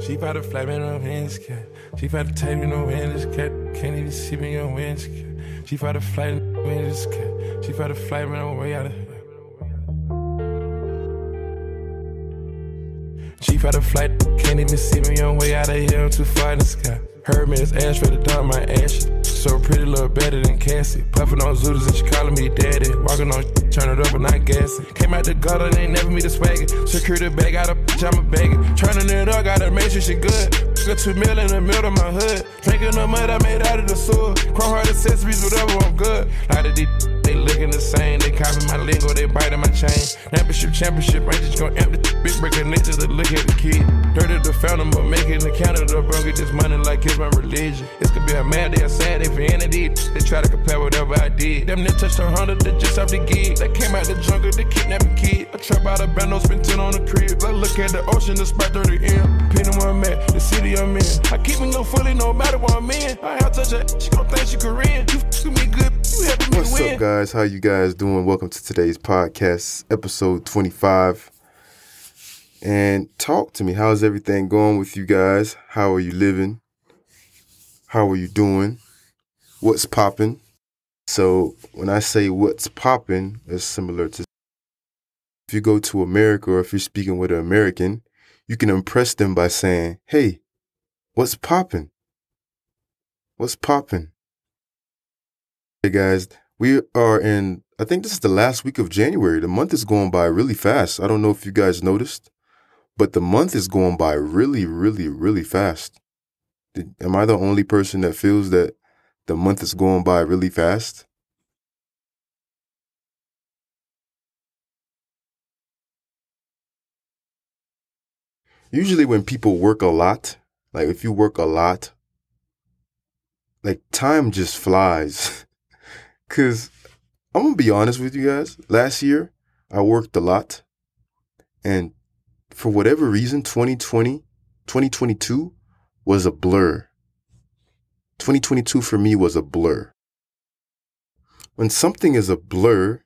She found a flat on hands cat. She found a tape in her cat. Can't even see me on winds cat. She found a flight in no windows cat. She found a flight man on way out of here. She found a flight, can't even see me on way out of here. I'm too far in the sky. Heard me, it's ash the dump my ash. So pretty, little better than Cassie. Puffin' on Zooters and she calling me daddy. Walking on, turn it up and not gassing. Came out the gutter, they never meet a swagger. Security bag, got a I'm a bagger. Turning it up, gotta make sure she good. Got two mil in the middle of my hood. Drinking the mud I made out of the sewer. Chrome heart accessories, whatever, I'm good. Lot of these looking the same. They copy my lingo, they biting my chain. Championship, championship, Rangers gon' empty. Big breaker niggas to look at the kid. Dirty the fountain, but making the Canada, bro. Get this money like it's my religion. This could be a mad day, a sad day for any They try to compare whatever I did. Them niggas touched a hundred, they just off the gig. They came out the jungle, they kidnapping kid. I trap out a bando, spend 10 on the crib. I look at the ocean, the spot 30 M. Pinning where I'm at, the city I'm in. I keep me no fully, no matter where I'm in. I have touch her, she gon' think she Korean. You f me good, What's up, guys? How you guys doing? Welcome to today's podcast, episode 25. And talk to me. How's everything going with you guys? How are you living? How are you doing? What's popping? So, when I say what's popping, it's similar to if you go to America or if you're speaking with an American, you can impress them by saying, Hey, what's popping? What's popping? Hey guys, we are in, I think this is the last week of January. The month is going by really fast. I don't know if you guys noticed, but the month is going by really, really, really fast. Did, am I the only person that feels that the month is going by really fast? Usually, when people work a lot, like if you work a lot, like time just flies. Cause I'm gonna be honest with you guys. Last year, I worked a lot. And for whatever reason, 2020, 2022 was a blur. 2022 for me was a blur. When something is a blur,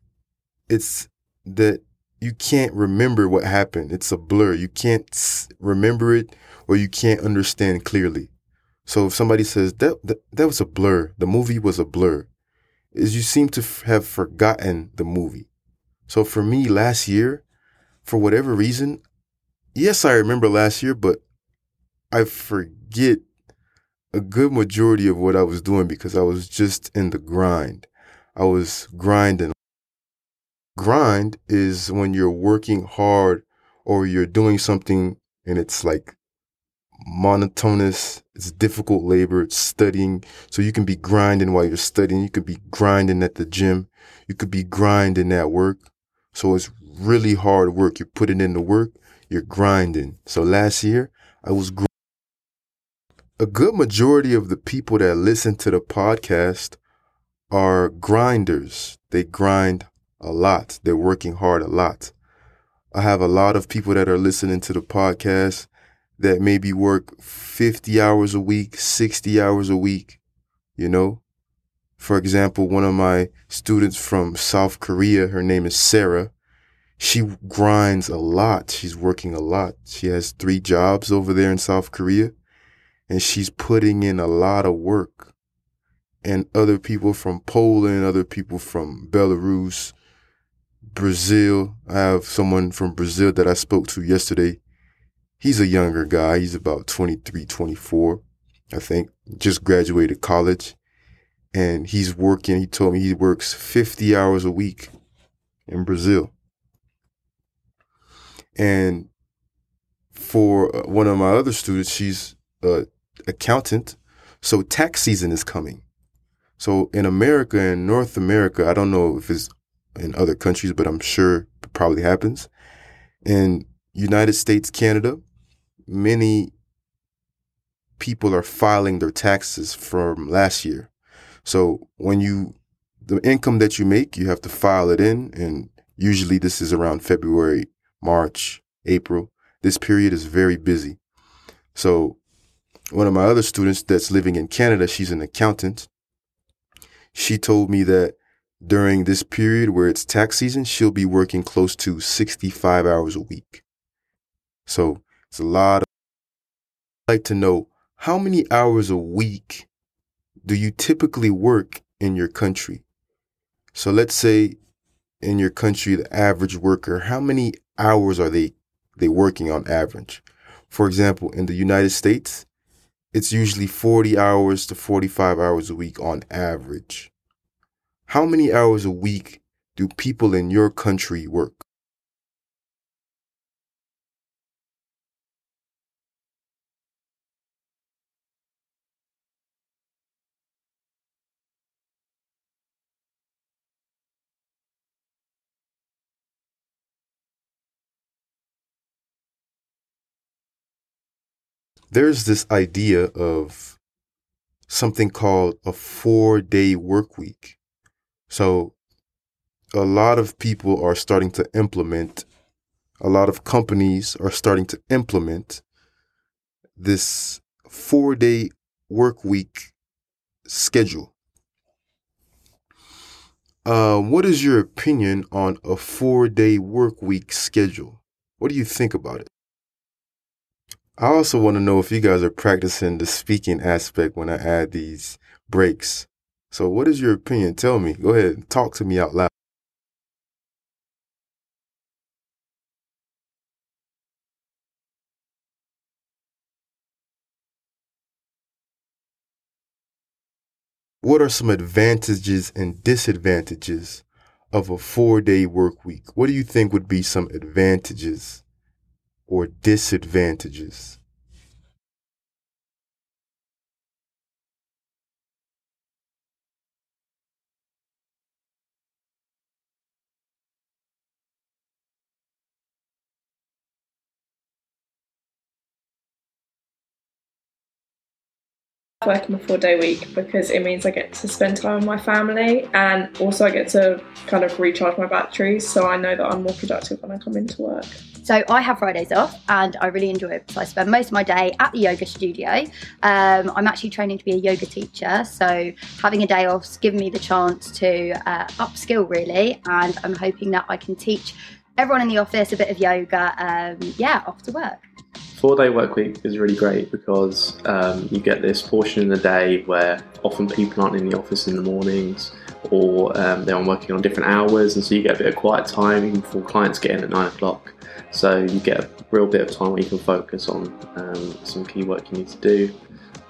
it's that you can't remember what happened. It's a blur. You can't remember it or you can't understand clearly. So if somebody says that, that that was a blur, the movie was a blur, is you seem to f- have forgotten the movie. So for me last year, for whatever reason, yes, I remember last year, but I forget a good majority of what I was doing because I was just in the grind. I was grinding. Grind is when you're working hard or you're doing something and it's like monotonous, it's difficult labor, it's studying. So you can be grinding while you're studying. You could be grinding at the gym. You could be grinding at work. So it's really hard work. You're putting in the work. You're grinding. So last year I was gr- a good majority of the people that listen to the podcast are grinders. They grind a lot. They're working hard a lot. I have a lot of people that are listening to the podcast that maybe work 50 hours a week, 60 hours a week, you know? For example, one of my students from South Korea, her name is Sarah. She grinds a lot. She's working a lot. She has three jobs over there in South Korea and she's putting in a lot of work. And other people from Poland, other people from Belarus, Brazil. I have someone from Brazil that I spoke to yesterday. He's a younger guy. He's about 23, 24, I think. Just graduated college. And he's working. He told me he works 50 hours a week in Brazil. And for uh, one of my other students, she's a accountant. So tax season is coming. So in America and North America, I don't know if it's in other countries, but I'm sure it probably happens. In United States, Canada, many people are filing their taxes from last year. So when you, the income that you make, you have to file it in. And usually this is around February, March, April. This period is very busy. So one of my other students that's living in Canada, she's an accountant. She told me that during this period where it's tax season, she'll be working close to 65 hours a week. So it's a lot of I'd like to know how many hours a week do you typically work in your country? So let's say in your country, the average worker, how many hours are they, they working on average? For example, in the United States, it's usually 40 hours to 45 hours a week on average. How many hours a week do people in your country work? There's this idea of something called a four day work week. So a lot of people are starting to implement, a lot of companies are starting to implement this four day work week schedule. Uh, what is your opinion on a four day work week schedule? What do you think about it? I also want to know if you guys are practicing the speaking aspect when I add these breaks. So, what is your opinion? Tell me. Go ahead. Talk to me out loud. What are some advantages and disadvantages of a four day work week? What do you think would be some advantages or disadvantages. working a four day week because it means I get to spend time with my family and also I get to kind of recharge my batteries so I know that I'm more productive when I come into work. So I have Fridays off and I really enjoy it. Because I spend most of my day at the yoga studio. Um, I'm actually training to be a yoga teacher, so having a day off's given me the chance to uh, upskill really, and I'm hoping that I can teach everyone in the office a bit of yoga, um, yeah, after work. Four day work week is really great because um, you get this portion in the day where often people aren't in the office in the mornings or um, they're working on different hours and so you get a bit of quiet time even before clients get in at nine o'clock so you get a real bit of time where you can focus on um, some key work you need to do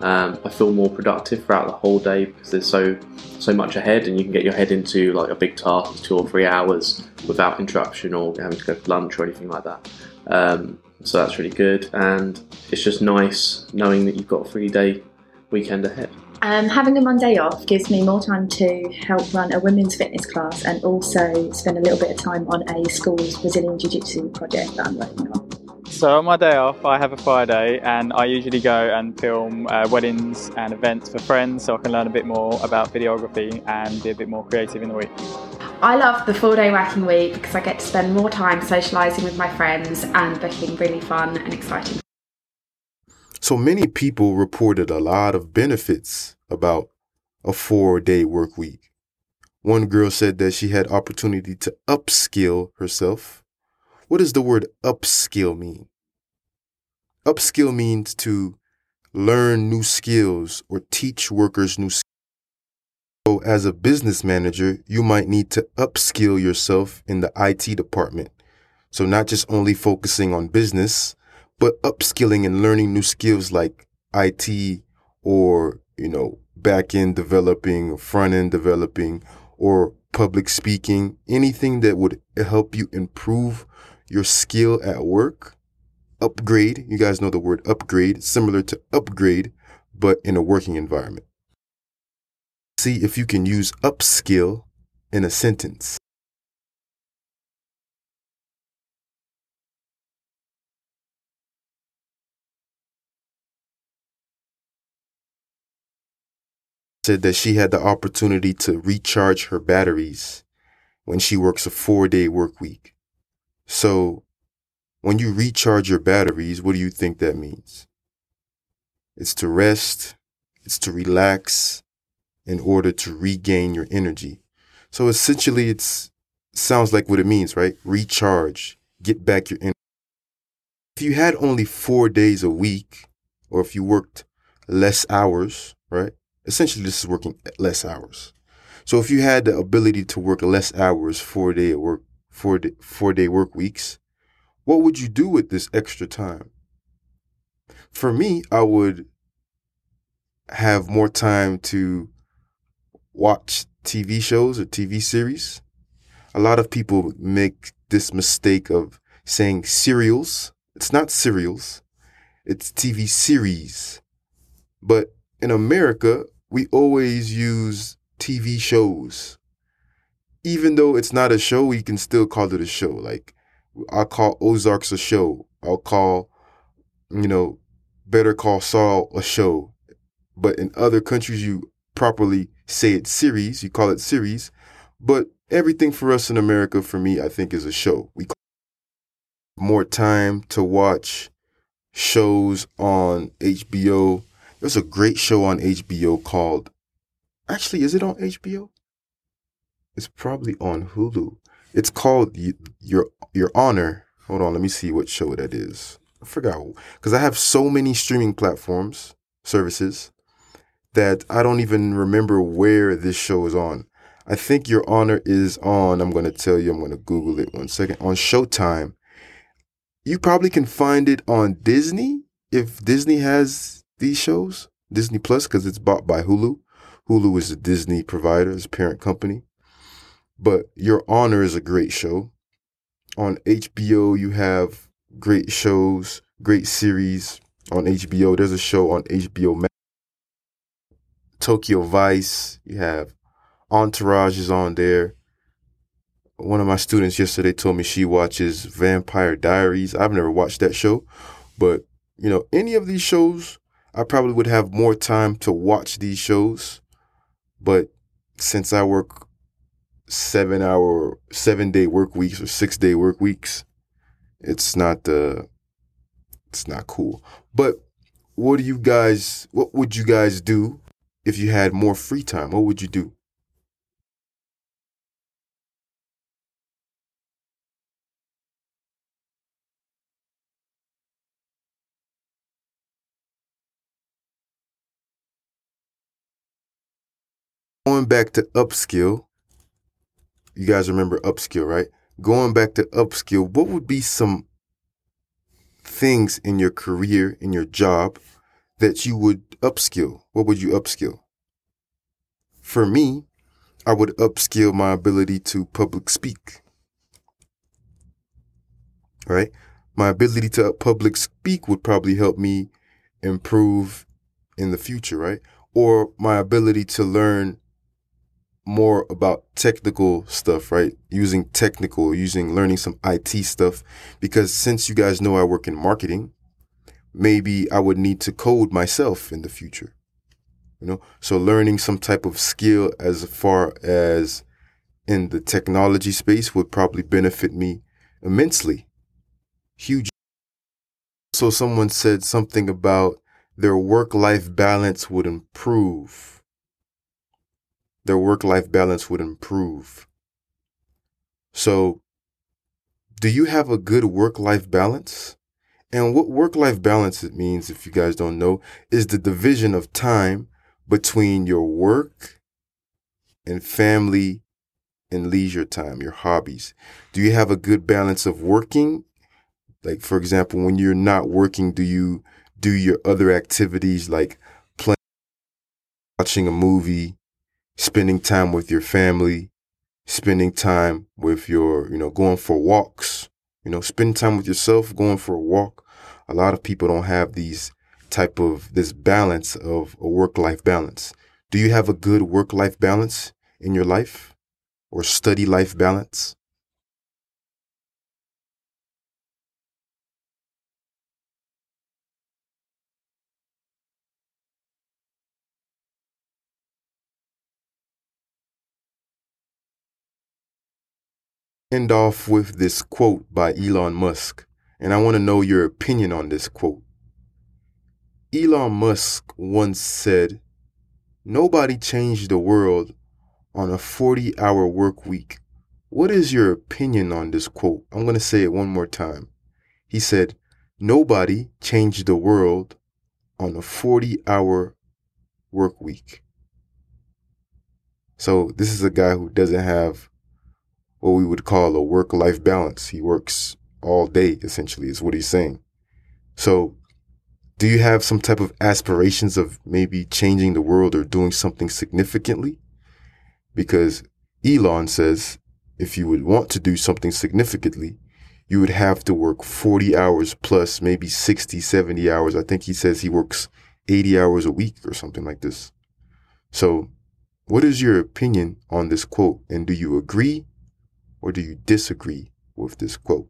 um, I feel more productive throughout the whole day because there's so so much ahead, and you can get your head into like a big task, two or three hours without interruption or having to go for lunch or anything like that. Um, so that's really good, and it's just nice knowing that you've got a three day weekend ahead. Um, having a Monday off gives me more time to help run a women's fitness class and also spend a little bit of time on a school's Brazilian Jiu Jitsu project that I'm working on. So on my day off, I have a Friday, and I usually go and film uh, weddings and events for friends, so I can learn a bit more about videography and be a bit more creative in the week. I love the four day working week because I get to spend more time socialising with my friends and booking really fun and exciting. So many people reported a lot of benefits about a four day work week. One girl said that she had opportunity to upskill herself. What does the word upskill mean? Upskill means to learn new skills or teach workers new skills. So, as a business manager, you might need to upskill yourself in the IT department. So, not just only focusing on business, but upskilling and learning new skills like IT or, you know, back end developing, front end developing, or public speaking, anything that would help you improve your skill at work. Upgrade, you guys know the word upgrade, similar to upgrade, but in a working environment. See if you can use upskill in a sentence. Said that she had the opportunity to recharge her batteries when she works a four day work week. So, when you recharge your batteries, what do you think that means? It's to rest, it's to relax, in order to regain your energy. So essentially, it's sounds like what it means, right? Recharge, get back your energy. If you had only four days a week, or if you worked less hours, right? Essentially, this is working less hours. So if you had the ability to work less hours, four day work, four day, four day work weeks, what would you do with this extra time? For me, I would have more time to watch TV shows or TV series. A lot of people make this mistake of saying serials. It's not serials. It's TV series. But in America, we always use TV shows. Even though it's not a show, we can still call it a show. Like I'll call Ozarks a show. I'll call, you know, Better Call Saul a show. But in other countries, you properly say it series. You call it series. But everything for us in America, for me, I think is a show. We more time to watch shows on HBO. There's a great show on HBO called, actually, is it on HBO? It's probably on Hulu. It's called Your Your Honor. Hold on, let me see what show that is. I forgot because I have so many streaming platforms services that I don't even remember where this show is on. I think Your Honor is on. I'm going to tell you. I'm going to Google it one second on Showtime. You probably can find it on Disney if Disney has these shows, Disney Plus, because it's bought by Hulu. Hulu is a Disney provider, it's parent company. But Your Honor is a great show. On HBO, you have great shows, great series on HBO. There's a show on HBO Max. Tokyo Vice. You have Entourage is on there one of my students yesterday told me she watches Vampire Diaries. I've never watched that show, but you know, any of these shows, I probably would have more time to watch these shows. But since I work seven hour, seven day work weeks or six day work weeks, it's not uh it's not cool. But what do you guys what would you guys do if you had more free time? What would you do? Going back to upskill, you guys remember upskill, right? Going back to upskill, what would be some things in your career, in your job, that you would upskill? What would you upskill? For me, I would upskill my ability to public speak. Right? My ability to public speak would probably help me improve in the future, right? Or my ability to learn more about technical stuff, right? Using technical, using learning some IT stuff. Because since you guys know I work in marketing, maybe I would need to code myself in the future. You know, so learning some type of skill as far as in the technology space would probably benefit me immensely. Huge. So someone said something about their work life balance would improve their work life balance would improve. So, do you have a good work life balance? And what work life balance it means, if you guys don't know, is the division of time between your work and family and leisure time, your hobbies. Do you have a good balance of working? Like, for example, when you're not working, do you do your other activities like playing, watching a movie, spending time with your family, spending time with your, you know, going for walks, you know, spending time with yourself, going for a walk. A lot of people don't have these type of this balance of a work life balance. Do you have a good work life balance in your life or study life balance? End off with this quote by Elon Musk, and I want to know your opinion on this quote. Elon Musk once said, Nobody changed the world on a 40 hour work week. What is your opinion on this quote? I'm going to say it one more time. He said, Nobody changed the world on a 40 hour work week. So this is a guy who doesn't have what we would call a work life balance. He works all day, essentially, is what he's saying. So do you have some type of aspirations of maybe changing the world or doing something significantly? Because Elon says if you would want to do something significantly, you would have to work 40 hours plus maybe 60, 70 hours. I think he says he works 80 hours a week or something like this. So, what is your opinion on this quote? And do you agree or do you disagree with this quote?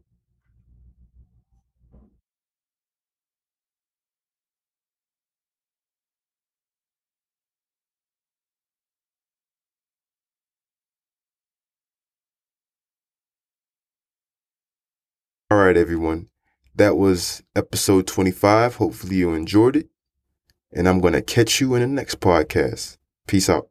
All right, everyone. That was episode 25. Hopefully, you enjoyed it. And I'm going to catch you in the next podcast. Peace out.